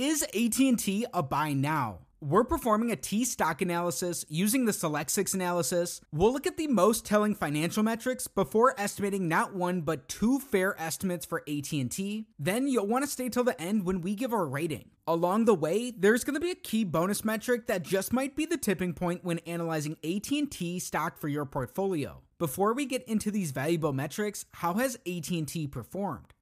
Is AT&T a buy now? We're performing a T stock analysis using the Select 6 analysis. We'll look at the most telling financial metrics before estimating not one but two fair estimates for AT&T. Then you'll want to stay till the end when we give our rating. Along the way, there's going to be a key bonus metric that just might be the tipping point when analyzing AT&T stock for your portfolio. Before we get into these valuable metrics, how has AT&T performed?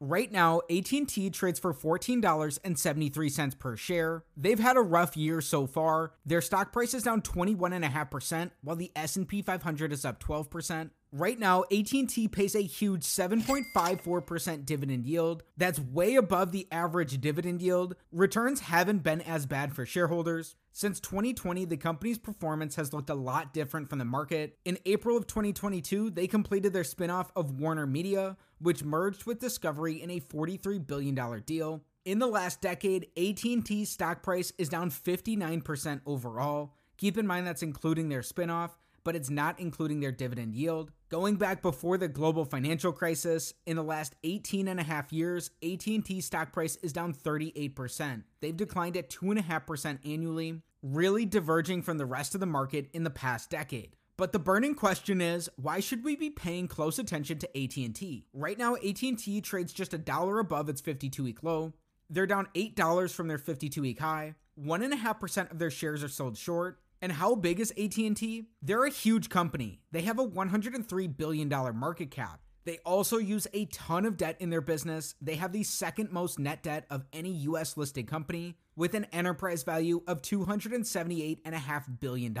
Right now, AT&T trades for $14.73 per share. They've had a rough year so far. Their stock price is down 21.5%, while the S&P 500 is up 12%. Right now, AT&T pays a huge 7.54% dividend yield. That's way above the average dividend yield. Returns haven't been as bad for shareholders. Since 2020, the company's performance has looked a lot different from the market. In April of 2022, they completed their spinoff of Warner Media, which merged with Discovery in a $43 billion deal. In the last decade, AT&T's stock price is down 59% overall. Keep in mind that's including their spinoff, but it's not including their dividend yield. Going back before the global financial crisis, in the last 18 and a half years, AT&T stock price is down 38%. They've declined at 2.5% annually, really diverging from the rest of the market in the past decade. But the burning question is, why should we be paying close attention to AT&T? Right now, AT&T trades just a dollar above its 52-week low. They're down $8 from their 52-week high. 1.5% of their shares are sold short. And how big is AT&T? They're a huge company. They have a $103 billion market cap. They also use a ton of debt in their business. They have the second most net debt of any US listed company with an enterprise value of $278.5 billion.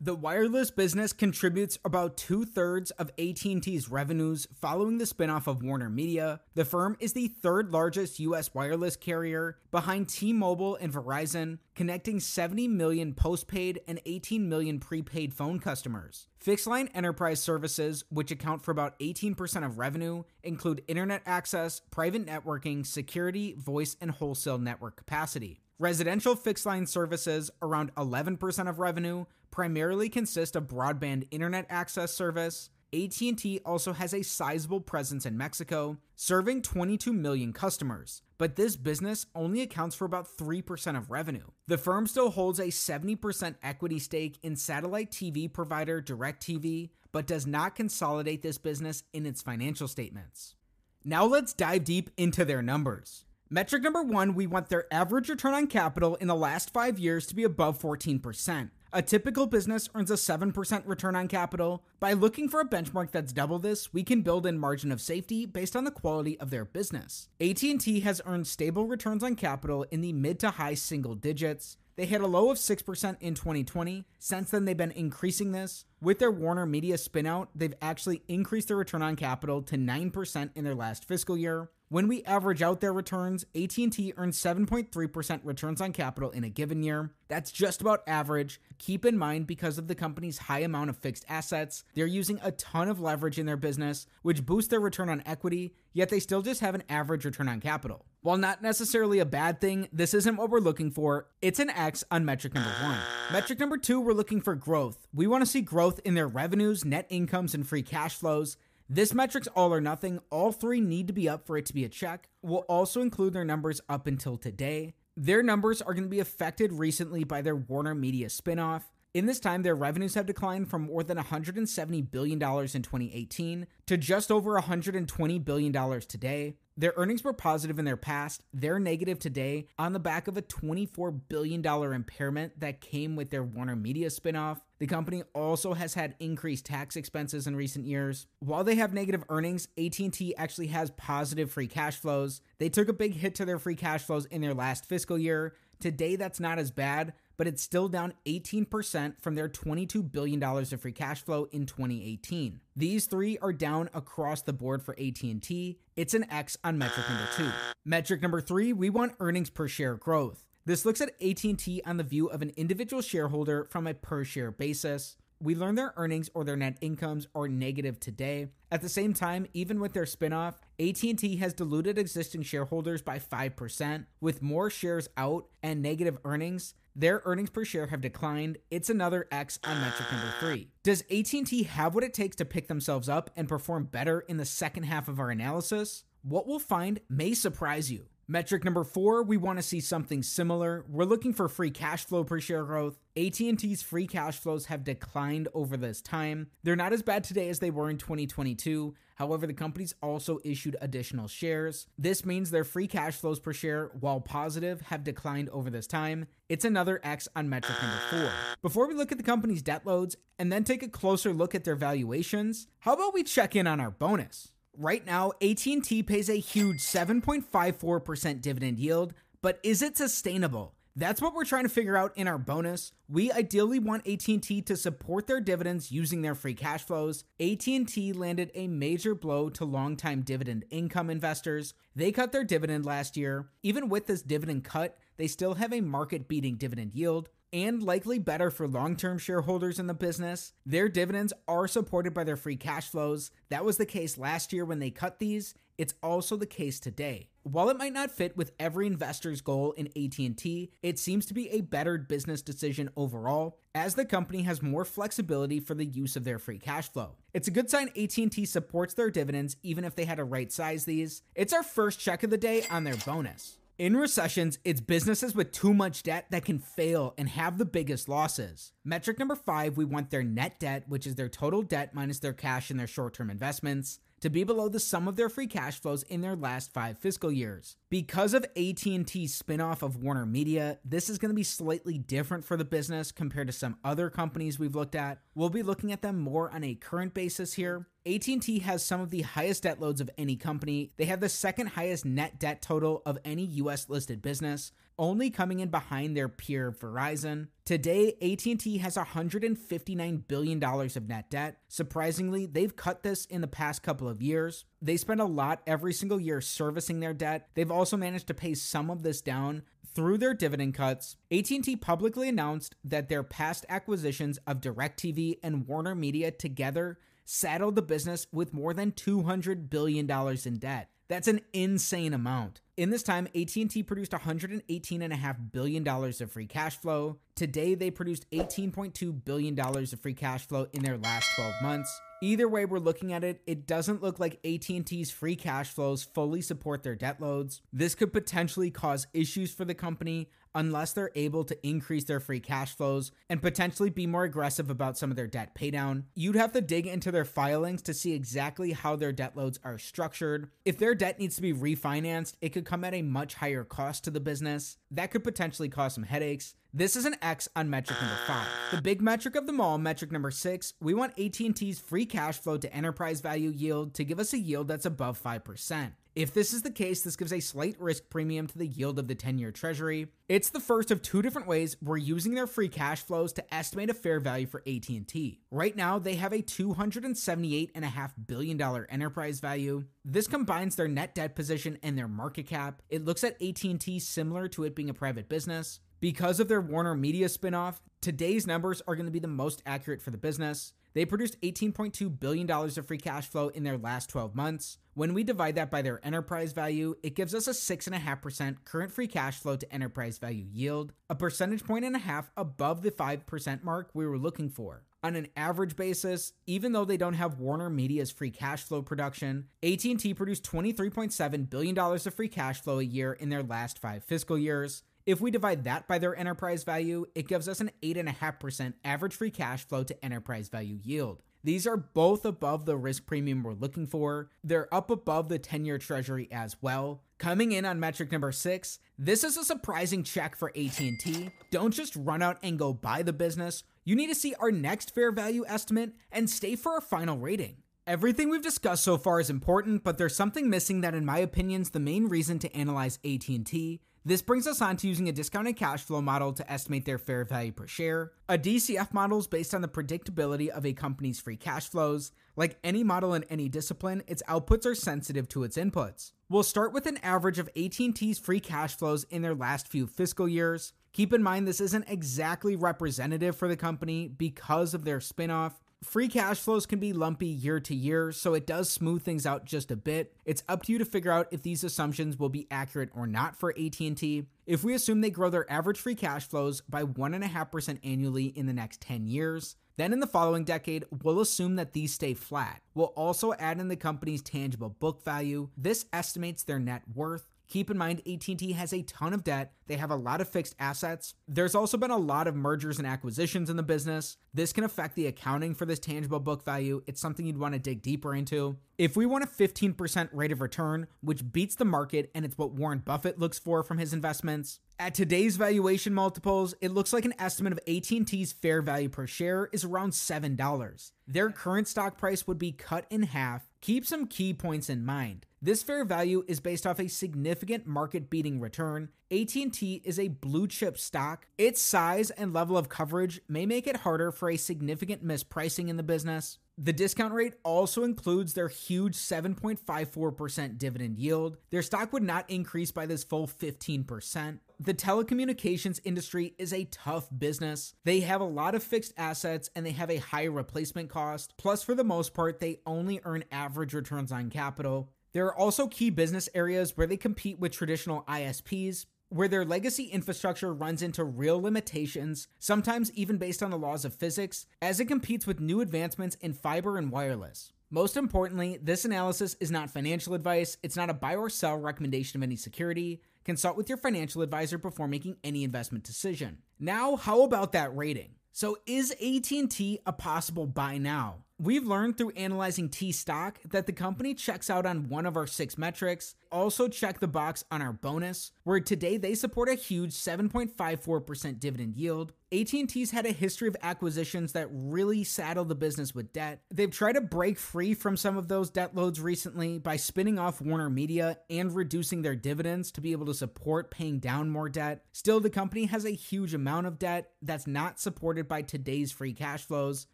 The wireless business contributes about two thirds of AT&T's revenues following the spinoff of Warner Media. The firm is the third largest U.S. wireless carrier, behind T-Mobile and Verizon, connecting 70 million postpaid and 18 million prepaid phone customers. Fixed line enterprise services, which account for about 18% of revenue, include internet access, private networking, security, voice, and wholesale network capacity. Residential fixed line services, around 11% of revenue, primarily consist of broadband internet access service. AT&T also has a sizable presence in Mexico, serving 22 million customers, but this business only accounts for about 3% of revenue. The firm still holds a 70% equity stake in satellite TV provider DirecTV, but does not consolidate this business in its financial statements. Now let's dive deep into their numbers. Metric number one, we want their average return on capital in the last five years to be above 14%. A typical business earns a 7% return on capital. By looking for a benchmark that's double this, we can build in margin of safety based on the quality of their business. AT&T has earned stable returns on capital in the mid to high single digits. They hit a low of 6% in 2020. Since then, they've been increasing this. With their Warner Media spinout, they've actually increased their return on capital to 9% in their last fiscal year. When we average out their returns, AT&T earns 7.3% returns on capital in a given year. That's just about average. Keep in mind because of the company's high amount of fixed assets, they're using a ton of leverage in their business, which boosts their return on equity, yet they still just have an average return on capital. While not necessarily a bad thing, this isn't what we're looking for. It's an X on metric number 1. Metric number 2, we're looking for growth. We want to see growth in their revenues, net incomes, and free cash flows. This metric's all or nothing. All three need to be up for it to be a check. We'll also include their numbers up until today. Their numbers are going to be affected recently by their Warner Media spinoff. In this time, their revenues have declined from more than $170 billion in 2018 to just over $120 billion today. Their earnings were positive in their past. They're negative today on the back of a $24 billion impairment that came with their Warner Media spinoff. The company also has had increased tax expenses in recent years. While they have negative earnings, AT&T actually has positive free cash flows. They took a big hit to their free cash flows in their last fiscal year. Today that's not as bad, but it's still down 18% from their $22 billion of free cash flow in 2018. These three are down across the board for AT&T. It's an X on metric number 2. Metric number 3, we want earnings per share growth. This looks at AT&T on the view of an individual shareholder from a per share basis. We learn their earnings or their net incomes are negative today. At the same time, even with their spinoff, AT&T has diluted existing shareholders by 5% with more shares out and negative earnings. Their earnings per share have declined. It's another X on metric number 3. Does AT&T have what it takes to pick themselves up and perform better in the second half of our analysis? What we'll find may surprise you. Metric number four, we want to see something similar. We're looking for free cash flow per share growth. AT&T's free cash flows have declined over this time. They're not as bad today as they were in 2022. However, the company's also issued additional shares. This means their free cash flows per share, while positive, have declined over this time. It's another X on metric number four. Before we look at the company's debt loads and then take a closer look at their valuations, how about we check in on our bonus? Right now, AT&T pays a huge 7.54% dividend yield, but is it sustainable? That's what we're trying to figure out in our bonus. We ideally want AT&T to support their dividends using their free cash flows. AT&T landed a major blow to longtime dividend income investors. They cut their dividend last year. Even with this dividend cut, they still have a market-beating dividend yield and likely better for long term shareholders in the business. Their dividends are supported by their free cash flows. That was the case last year when they cut these. It's also the case today. While it might not fit with every investor's goal in AT&T, it seems to be a better business decision overall as the company has more flexibility for the use of their free cash flow. It's a good sign AT&T supports their dividends even if they had to right size these. It's our first check of the day on their bonus. In recessions, it's businesses with too much debt that can fail and have the biggest losses. Metric number five, we want their net debt, which is their total debt minus their cash and their short term investments to be below the sum of their free cash flows in their last 5 fiscal years. Because of AT&T's spinoff of Warner Media, this is going to be slightly different for the business compared to some other companies we've looked at. We'll be looking at them more on a current basis here. AT&T has some of the highest debt loads of any company. They have the second highest net debt total of any US listed business, only coming in behind their peer Verizon. Today, AT&T has $159 billion of net debt. Surprisingly, they've cut this in the past couple of years. They spend a lot every single year servicing their debt. They've also managed to pay some of this down through their dividend cuts. AT&T publicly announced that their past acquisitions of DirecTV and Warner Media together saddled the business with more than $200 billion in debt. That's an insane amount. In this time, AT&T produced $118.5 billion of free cash flow. Today, they produced $18.2 billion of free cash flow in their last 12 months. Either way we're looking at it, it doesn't look like AT&T's free cash flows fully support their debt loads. This could potentially cause issues for the company unless they're able to increase their free cash flows and potentially be more aggressive about some of their debt paydown. You'd have to dig into their filings to see exactly how their debt loads are structured. If their debt needs to be refinanced, it could come at a much higher cost to the business. That could potentially cause some headaches. This is an X on metric number five. The big metric of them all, metric number six, we want AT&T's free cash flow to enterprise value yield to give us a yield that's above 5%. If this is the case, this gives a slight risk premium to the yield of the 10 year treasury. It's the first of two different ways we're using their free cash flows to estimate a fair value for AT&T. Right now, they have a $278.5 billion enterprise value. This combines their net debt position and their market cap. It looks at AT&T similar to it being a private business. Because of their Warner Media spinoff, today's numbers are going to be the most accurate for the business. They produced $18.2 billion of free cash flow in their last 12 months. When we divide that by their enterprise value, it gives us a 6.5% current free cash flow to enterprise value yield, a percentage point and a half above the 5% mark we were looking for. On an average basis, even though they don't have Warner Media's free cash flow production, AT&T produced $23.7 billion of free cash flow a year in their last 5 fiscal years. If we divide that by their enterprise value, it gives us an 8.5% average free cash flow to enterprise value yield. These are both above the risk premium we're looking for. They're up above the 10 year treasury as well. Coming in on metric number 6, this is a surprising check for AT&T. Don't just run out and go buy the business. You need to see our next fair value estimate and stay for our final rating. Everything we've discussed so far is important, but there's something missing that in my opinion is the main reason to analyze AT&T. This brings us on to using a discounted cash flow model to estimate their fair value per share. A DCF model is based on the predictability of a company's free cash flows. Like any model in any discipline, its outputs are sensitive to its inputs. We'll start with an average of AT&T's free cash flows in their last few fiscal years. Keep in mind this isn't exactly representative for the company because of their spinoff. Free cash flows can be lumpy year to year, so it does smooth things out just a bit. It's up to you to figure out if these assumptions will be accurate or not for AT&T. If we assume they grow their average free cash flows by 1.5% annually in the next 10 years, then in the following decade, we'll assume that these stay flat. We'll also add in the company's tangible book value. This estimates their net worth. Keep in mind, AT&T has a ton of debt. They have a lot of fixed assets. There's also been a lot of mergers and acquisitions in the business. This can affect the accounting for this tangible book value. It's something you'd want to dig deeper into. If we want a 15% rate of return, which beats the market and it's what Warren Buffett looks for from his investments, at today's valuation multiples, it looks like an estimate of AT&T's fair value per share is around $7. Their current stock price would be cut in half. Keep some key points in mind. This fair value is based off a significant market-beating return. AT&T is a blue chip stock. Its size and level of coverage may make it harder for a significant mispricing in the business. The discount rate also includes their huge 7.54% dividend yield. Their stock would not increase by this full 15%. The telecommunications industry is a tough business. They have a lot of fixed assets and they have a high replacement cost. Plus, for the most part, they only earn average returns on capital. There are also key business areas where they compete with traditional ISPs, where their legacy infrastructure runs into real limitations, sometimes even based on the laws of physics, as it competes with new advancements in fiber and wireless. Most importantly, this analysis is not financial advice, it's not a buy or sell recommendation of any security. Consult with your financial advisor before making any investment decision. Now, how about that rating? So is AT&T a possible buy now? We've learned through analyzing T stock that the company checks out on one of our six metrics. Also, check the box on our bonus, where today they support a huge 7.54% dividend yield. AT&T's had a history of acquisitions that really saddle the business with debt. They've tried to break free from some of those debt loads recently by spinning off Warner Media and reducing their dividends to be able to support paying down more debt. Still, the company has a huge amount of debt that's not supported by today's free cash flows.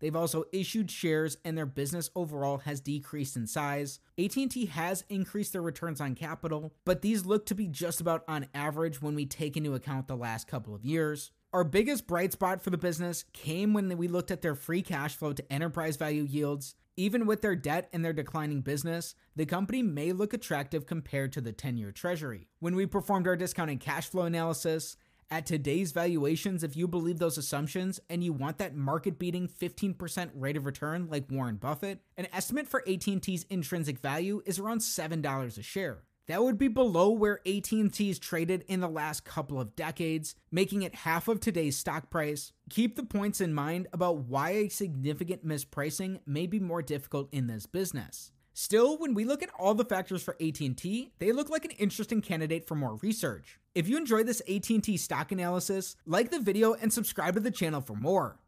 They've also issued shares and their business overall has decreased in size. AT&T has increased their returns on capital, but these look to be just about on average when we take into account the last couple of years. Our biggest bright spot for the business came when we looked at their free cash flow to enterprise value yields. Even with their debt and their declining business, the company may look attractive compared to the 10 year treasury. When we performed our discounted cash flow analysis, at today's valuations, if you believe those assumptions and you want that market-beating 15% rate of return like Warren Buffett, an estimate for AT&T's intrinsic value is around $7 a share. That would be below where AT&T's traded in the last couple of decades, making it half of today's stock price. Keep the points in mind about why a significant mispricing may be more difficult in this business. Still, when we look at all the factors for AT&T, they look like an interesting candidate for more research. If you enjoyed this AT&T stock analysis, like the video and subscribe to the channel for more.